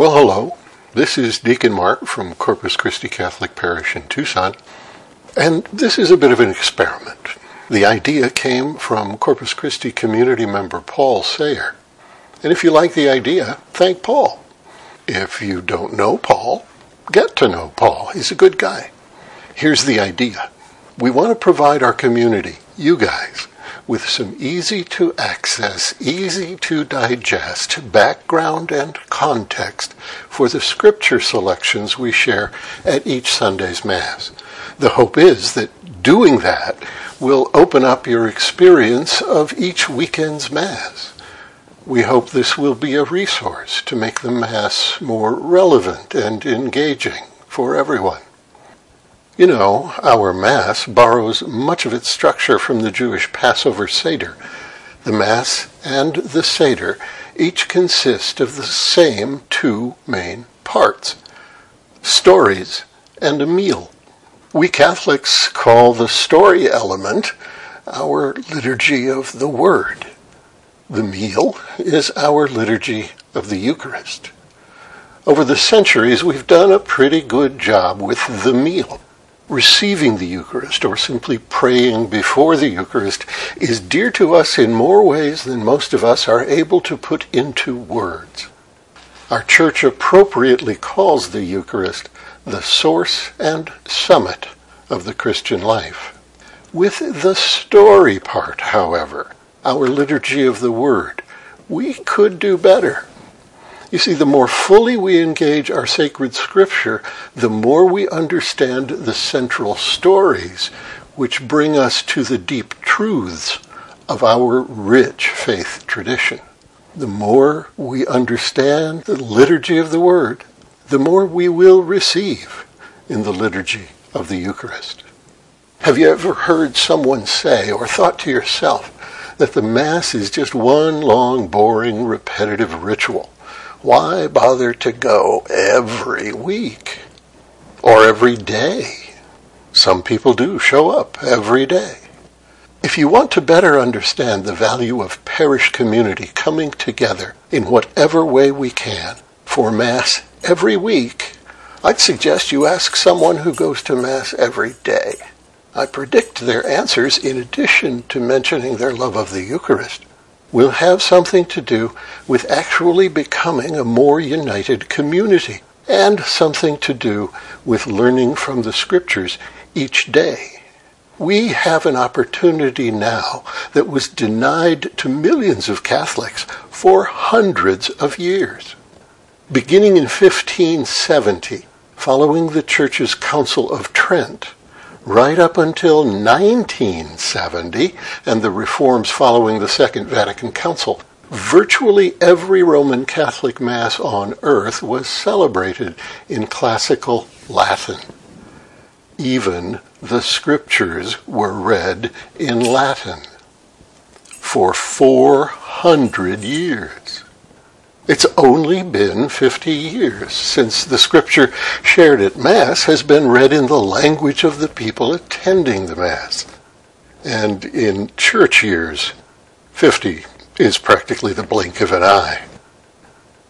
Well, hello. This is Deacon Mark from Corpus Christi Catholic Parish in Tucson, and this is a bit of an experiment. The idea came from Corpus Christi community member Paul Sayer. And if you like the idea, thank Paul. If you don't know Paul, get to know Paul. He's a good guy. Here's the idea. We want to provide our community, you guys, with some easy to access, easy to digest background and context for the scripture selections we share at each Sunday's Mass. The hope is that doing that will open up your experience of each weekend's Mass. We hope this will be a resource to make the Mass more relevant and engaging for everyone. You know, our Mass borrows much of its structure from the Jewish Passover Seder. The Mass and the Seder each consist of the same two main parts stories and a meal. We Catholics call the story element our liturgy of the Word. The meal is our liturgy of the Eucharist. Over the centuries, we've done a pretty good job with the meal receiving the Eucharist or simply praying before the Eucharist is dear to us in more ways than most of us are able to put into words. Our church appropriately calls the Eucharist the source and summit of the Christian life. With the story part, however, our liturgy of the Word, we could do better. You see, the more fully we engage our sacred scripture, the more we understand the central stories which bring us to the deep truths of our rich faith tradition. The more we understand the liturgy of the Word, the more we will receive in the liturgy of the Eucharist. Have you ever heard someone say or thought to yourself that the Mass is just one long, boring, repetitive ritual? Why bother to go every week or every day? Some people do show up every day. If you want to better understand the value of parish community coming together in whatever way we can for Mass every week, I'd suggest you ask someone who goes to Mass every day. I predict their answers, in addition to mentioning their love of the Eucharist, will have something to do with actually becoming a more united community and something to do with learning from the scriptures each day. We have an opportunity now that was denied to millions of Catholics for hundreds of years. Beginning in 1570, following the Church's Council of Trent, right up until 1970 and the reforms following the Second Vatican Council, virtually every Roman Catholic Mass on earth was celebrated in classical Latin. Even the scriptures were read in Latin for 400 years. It's only been 50 years since the scripture shared at Mass has been read in the language of the people attending the Mass. And in church years, 50 is practically the blink of an eye.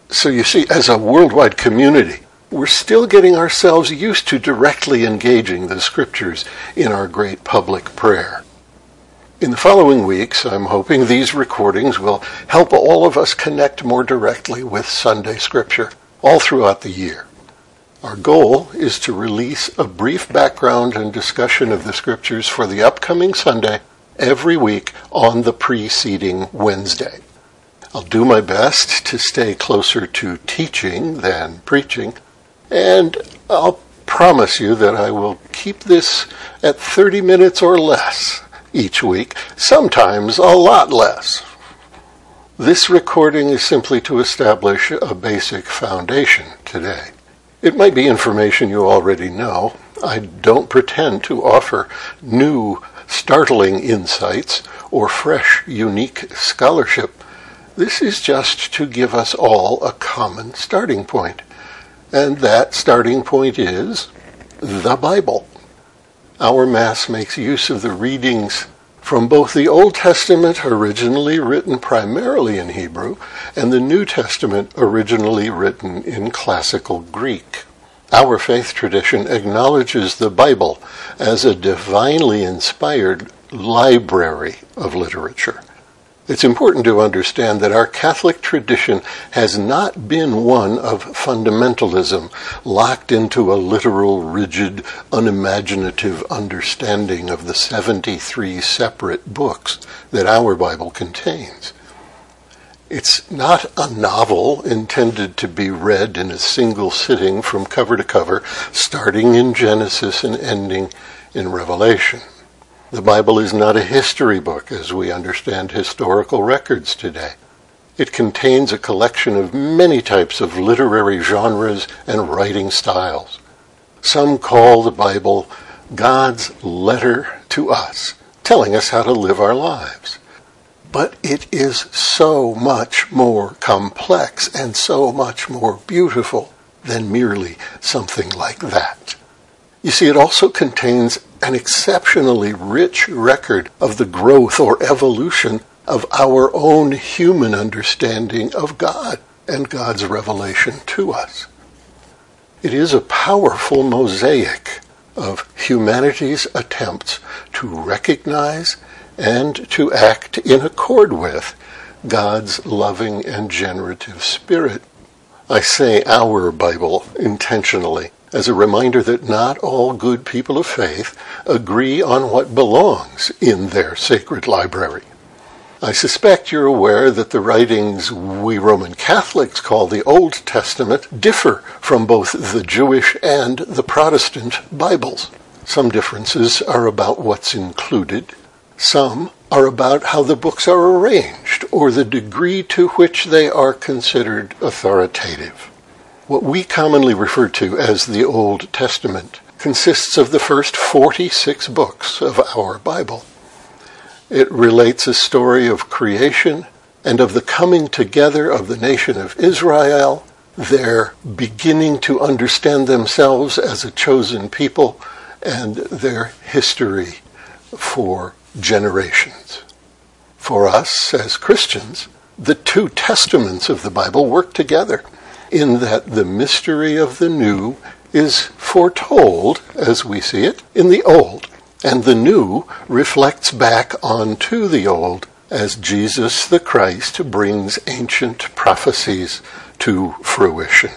So you see, as a worldwide community, we're still getting ourselves used to directly engaging the scriptures in our great public prayer. In the following weeks, I'm hoping these recordings will help all of us connect more directly with Sunday Scripture all throughout the year. Our goal is to release a brief background and discussion of the Scriptures for the upcoming Sunday every week on the preceding Wednesday. I'll do my best to stay closer to teaching than preaching, and I'll promise you that I will keep this at 30 minutes or less each week, sometimes a lot less. This recording is simply to establish a basic foundation today. It might be information you already know. I don't pretend to offer new, startling insights or fresh, unique scholarship. This is just to give us all a common starting point. And that starting point is the Bible. Our Mass makes use of the readings from both the Old Testament, originally written primarily in Hebrew, and the New Testament, originally written in classical Greek. Our faith tradition acknowledges the Bible as a divinely inspired library of literature. It's important to understand that our Catholic tradition has not been one of fundamentalism, locked into a literal, rigid, unimaginative understanding of the 73 separate books that our Bible contains. It's not a novel intended to be read in a single sitting from cover to cover, starting in Genesis and ending in Revelation. The Bible is not a history book as we understand historical records today. It contains a collection of many types of literary genres and writing styles. Some call the Bible God's letter to us, telling us how to live our lives. But it is so much more complex and so much more beautiful than merely something like that. You see, it also contains an exceptionally rich record of the growth or evolution of our own human understanding of God and God's revelation to us. It is a powerful mosaic of humanity's attempts to recognize and to act in accord with God's loving and generative spirit. I say our Bible intentionally as a reminder that not all good people of faith agree on what belongs in their sacred library. I suspect you're aware that the writings we Roman Catholics call the Old Testament differ from both the Jewish and the Protestant Bibles. Some differences are about what's included. Some are about how the books are arranged or the degree to which they are considered authoritative. What we commonly refer to as the Old Testament consists of the first 46 books of our Bible. It relates a story of creation and of the coming together of the nation of Israel, their beginning to understand themselves as a chosen people, and their history for generations. For us as Christians, the two testaments of the Bible work together in that the mystery of the new is foretold, as we see it, in the old, and the new reflects back onto the old as Jesus the Christ brings ancient prophecies to fruition.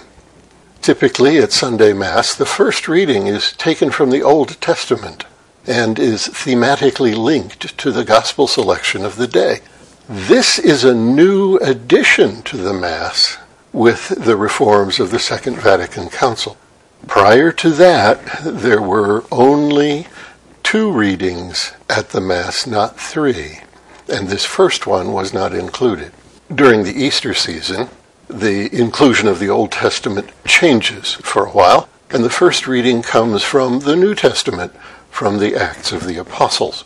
Typically at Sunday Mass, the first reading is taken from the Old Testament and is thematically linked to the gospel selection of the day. This is a new addition to the Mass with the reforms of the Second Vatican Council. Prior to that, there were only two readings at the Mass, not three, and this first one was not included. During the Easter season, the inclusion of the Old Testament changes for a while, and the first reading comes from the New Testament, from the Acts of the Apostles.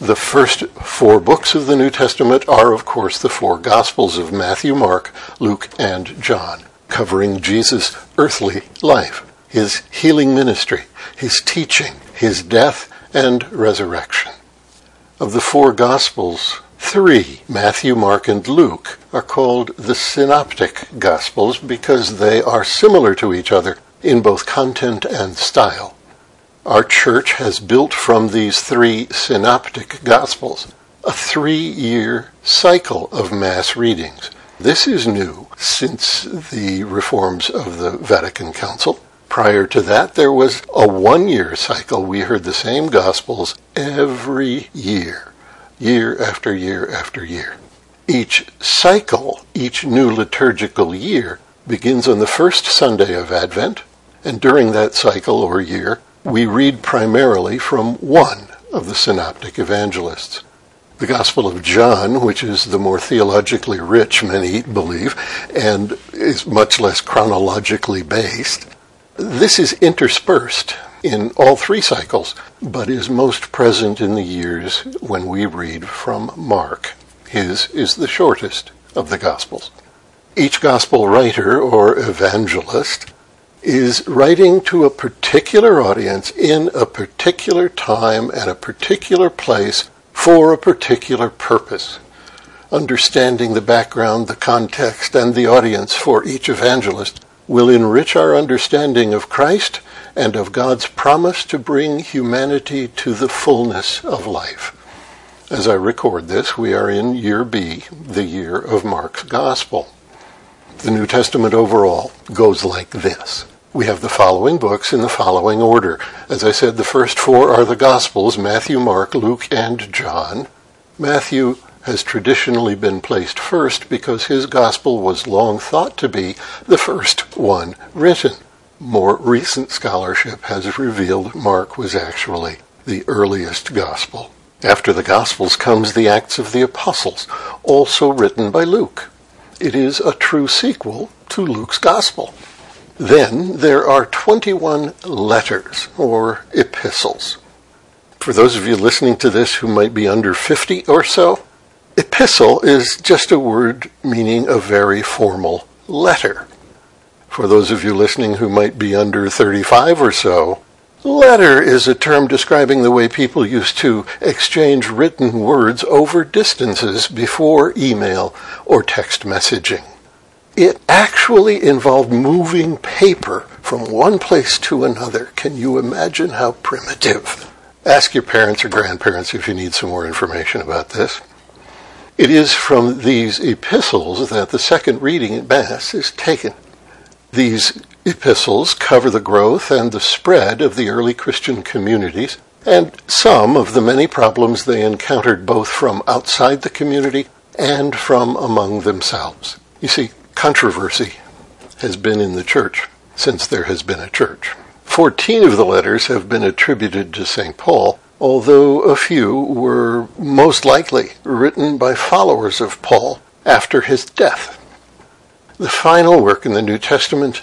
The first four books of the New Testament are, of course, the four Gospels of Matthew, Mark, Luke, and John, covering Jesus' earthly life, his healing ministry, his teaching, his death, and resurrection. Of the four Gospels, three, Matthew, Mark, and Luke, are called the Synoptic Gospels because they are similar to each other in both content and style. Our church has built from these three synoptic gospels a three year cycle of mass readings. This is new since the reforms of the Vatican Council. Prior to that, there was a one year cycle. We heard the same gospels every year, year after year after year. Each cycle, each new liturgical year, begins on the first Sunday of Advent, and during that cycle or year, we read primarily from one of the synoptic evangelists. The Gospel of John, which is the more theologically rich, many believe, and is much less chronologically based, this is interspersed in all three cycles, but is most present in the years when we read from Mark. His is the shortest of the Gospels. Each Gospel writer or evangelist is writing to a particular audience in a particular time and a particular place for a particular purpose. Understanding the background, the context, and the audience for each evangelist will enrich our understanding of Christ and of God's promise to bring humanity to the fullness of life. As I record this, we are in year B, the year of Mark's Gospel. The New Testament overall goes like this. We have the following books in the following order. As I said, the first four are the Gospels Matthew, Mark, Luke, and John. Matthew has traditionally been placed first because his Gospel was long thought to be the first one written. More recent scholarship has revealed Mark was actually the earliest Gospel. After the Gospels comes the Acts of the Apostles, also written by Luke. It is a true sequel to Luke's Gospel. Then there are 21 letters or epistles. For those of you listening to this who might be under 50 or so, epistle is just a word meaning a very formal letter. For those of you listening who might be under 35 or so, Letter is a term describing the way people used to exchange written words over distances before email or text messaging. It actually involved moving paper from one place to another. Can you imagine how primitive? Ask your parents or grandparents if you need some more information about this. It is from these epistles that the second reading at Mass is taken. These epistles cover the growth and the spread of the early Christian communities and some of the many problems they encountered both from outside the community and from among themselves. You see, controversy has been in the church since there has been a church. Fourteen of the letters have been attributed to St. Paul, although a few were most likely written by followers of Paul after his death. The final work in the New Testament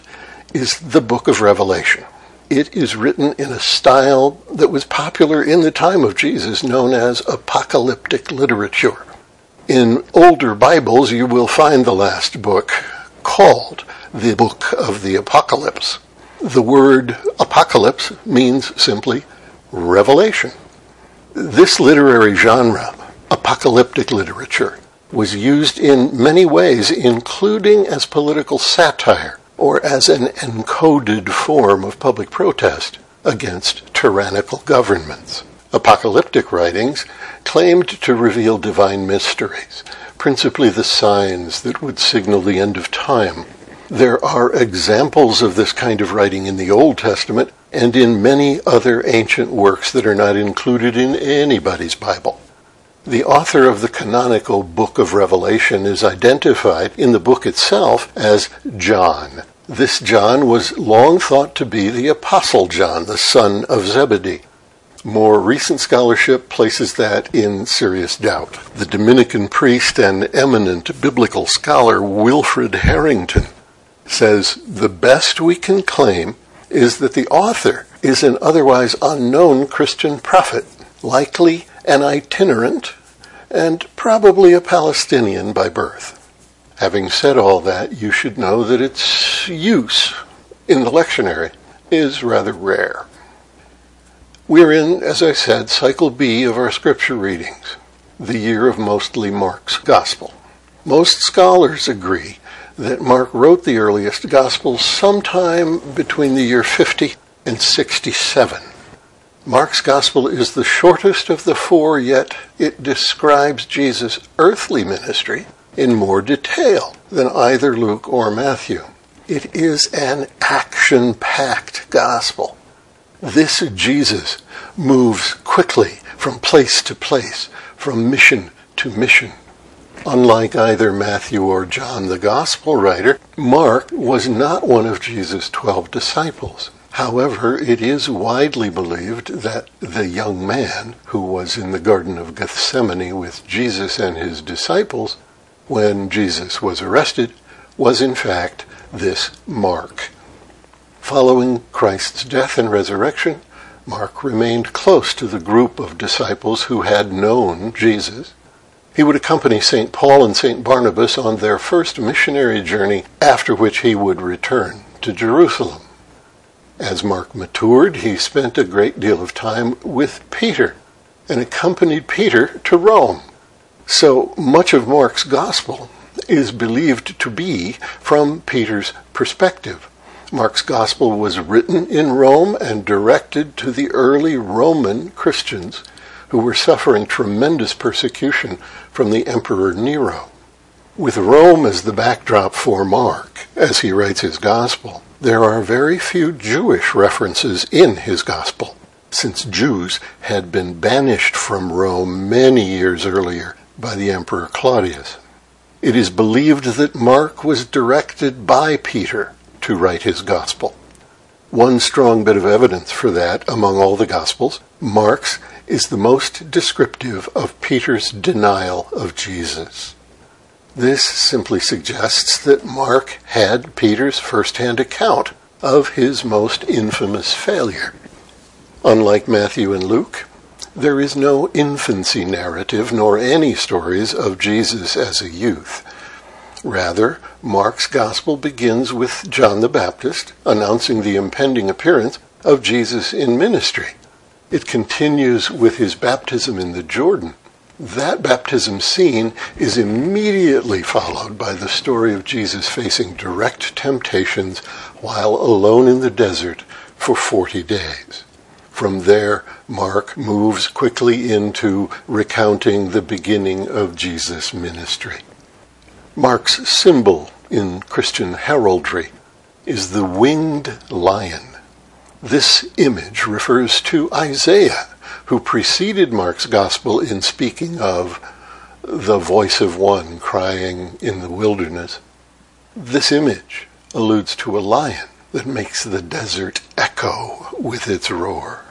is the book of Revelation. It is written in a style that was popular in the time of Jesus, known as apocalyptic literature. In older Bibles, you will find the last book called the Book of the Apocalypse. The word apocalypse means simply revelation. This literary genre, apocalyptic literature, was used in many ways, including as political satire or as an encoded form of public protest against tyrannical governments. Apocalyptic writings claimed to reveal divine mysteries, principally the signs that would signal the end of time. There are examples of this kind of writing in the Old Testament and in many other ancient works that are not included in anybody's Bible. The author of the canonical book of Revelation is identified in the book itself as John, this John was long thought to be the Apostle John, the son of Zebedee. More recent scholarship places that in serious doubt. The Dominican priest and eminent biblical scholar Wilfrid Harrington says the best we can claim is that the author is an otherwise unknown Christian prophet, likely an itinerant, and probably a Palestinian by birth. Having said all that, you should know that its use in the lectionary is rather rare. We're in, as I said, cycle B of our scripture readings, the year of mostly Mark's gospel. Most scholars agree that Mark wrote the earliest gospels sometime between the year 50 and 67. Mark's gospel is the shortest of the four, yet it describes Jesus' earthly ministry in more detail than either Luke or Matthew. It is an action packed gospel. This Jesus moves quickly from place to place, from mission to mission. Unlike either Matthew or John, the gospel writer, Mark was not one of Jesus' twelve disciples. However, it is widely believed that the young man who was in the Garden of Gethsemane with Jesus and his disciples when Jesus was arrested was in fact this Mark. Following Christ's death and resurrection, Mark remained close to the group of disciples who had known Jesus. He would accompany St. Paul and St. Barnabas on their first missionary journey, after which he would return to Jerusalem. As Mark matured, he spent a great deal of time with Peter and accompanied Peter to Rome. So much of Mark's gospel is believed to be from Peter's perspective. Mark's gospel was written in Rome and directed to the early Roman Christians who were suffering tremendous persecution from the Emperor Nero. With Rome as the backdrop for Mark, as he writes his gospel, there are very few Jewish references in his gospel, since Jews had been banished from Rome many years earlier by the Emperor Claudius. It is believed that Mark was directed by Peter to write his gospel. One strong bit of evidence for that among all the gospels, Mark's is the most descriptive of Peter's denial of Jesus. This simply suggests that Mark had Peter's first-hand account of his most infamous failure. Unlike Matthew and Luke, there is no infancy narrative nor any stories of Jesus as a youth. Rather, Mark's gospel begins with John the Baptist announcing the impending appearance of Jesus in ministry. It continues with his baptism in the Jordan. That baptism scene is immediately followed by the story of Jesus facing direct temptations while alone in the desert for 40 days. From there, Mark moves quickly into recounting the beginning of Jesus' ministry. Mark's symbol in Christian heraldry is the winged lion. This image refers to Isaiah, who preceded Mark's gospel in speaking of the voice of one crying in the wilderness. This image alludes to a lion that makes the desert echo with its roar.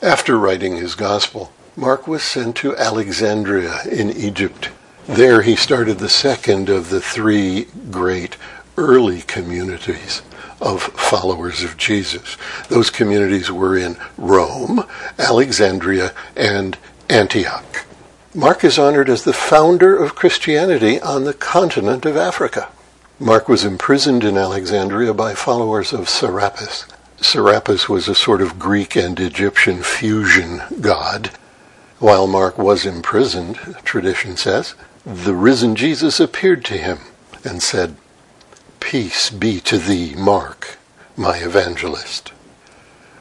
After writing his gospel, Mark was sent to Alexandria in Egypt. There he started the second of the three great early communities of followers of Jesus. Those communities were in Rome, Alexandria, and Antioch. Mark is honored as the founder of Christianity on the continent of Africa. Mark was imprisoned in Alexandria by followers of Serapis. Serapis was a sort of Greek and Egyptian fusion god. While Mark was imprisoned, tradition says, the risen Jesus appeared to him and said, Peace be to thee, Mark, my evangelist.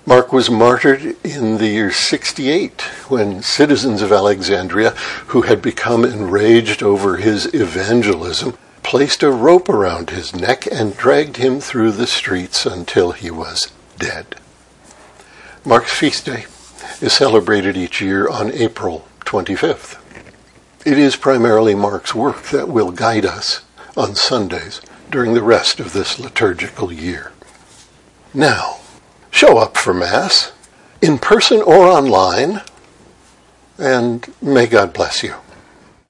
Mark was martyred in the year 68 when citizens of Alexandria, who had become enraged over his evangelism, placed a rope around his neck and dragged him through the streets until he was dead. Mark's feast day is celebrated each year on April 25th. It is primarily Mark's work that will guide us on Sundays during the rest of this liturgical year. Now, show up for Mass, in person or online, and may God bless you.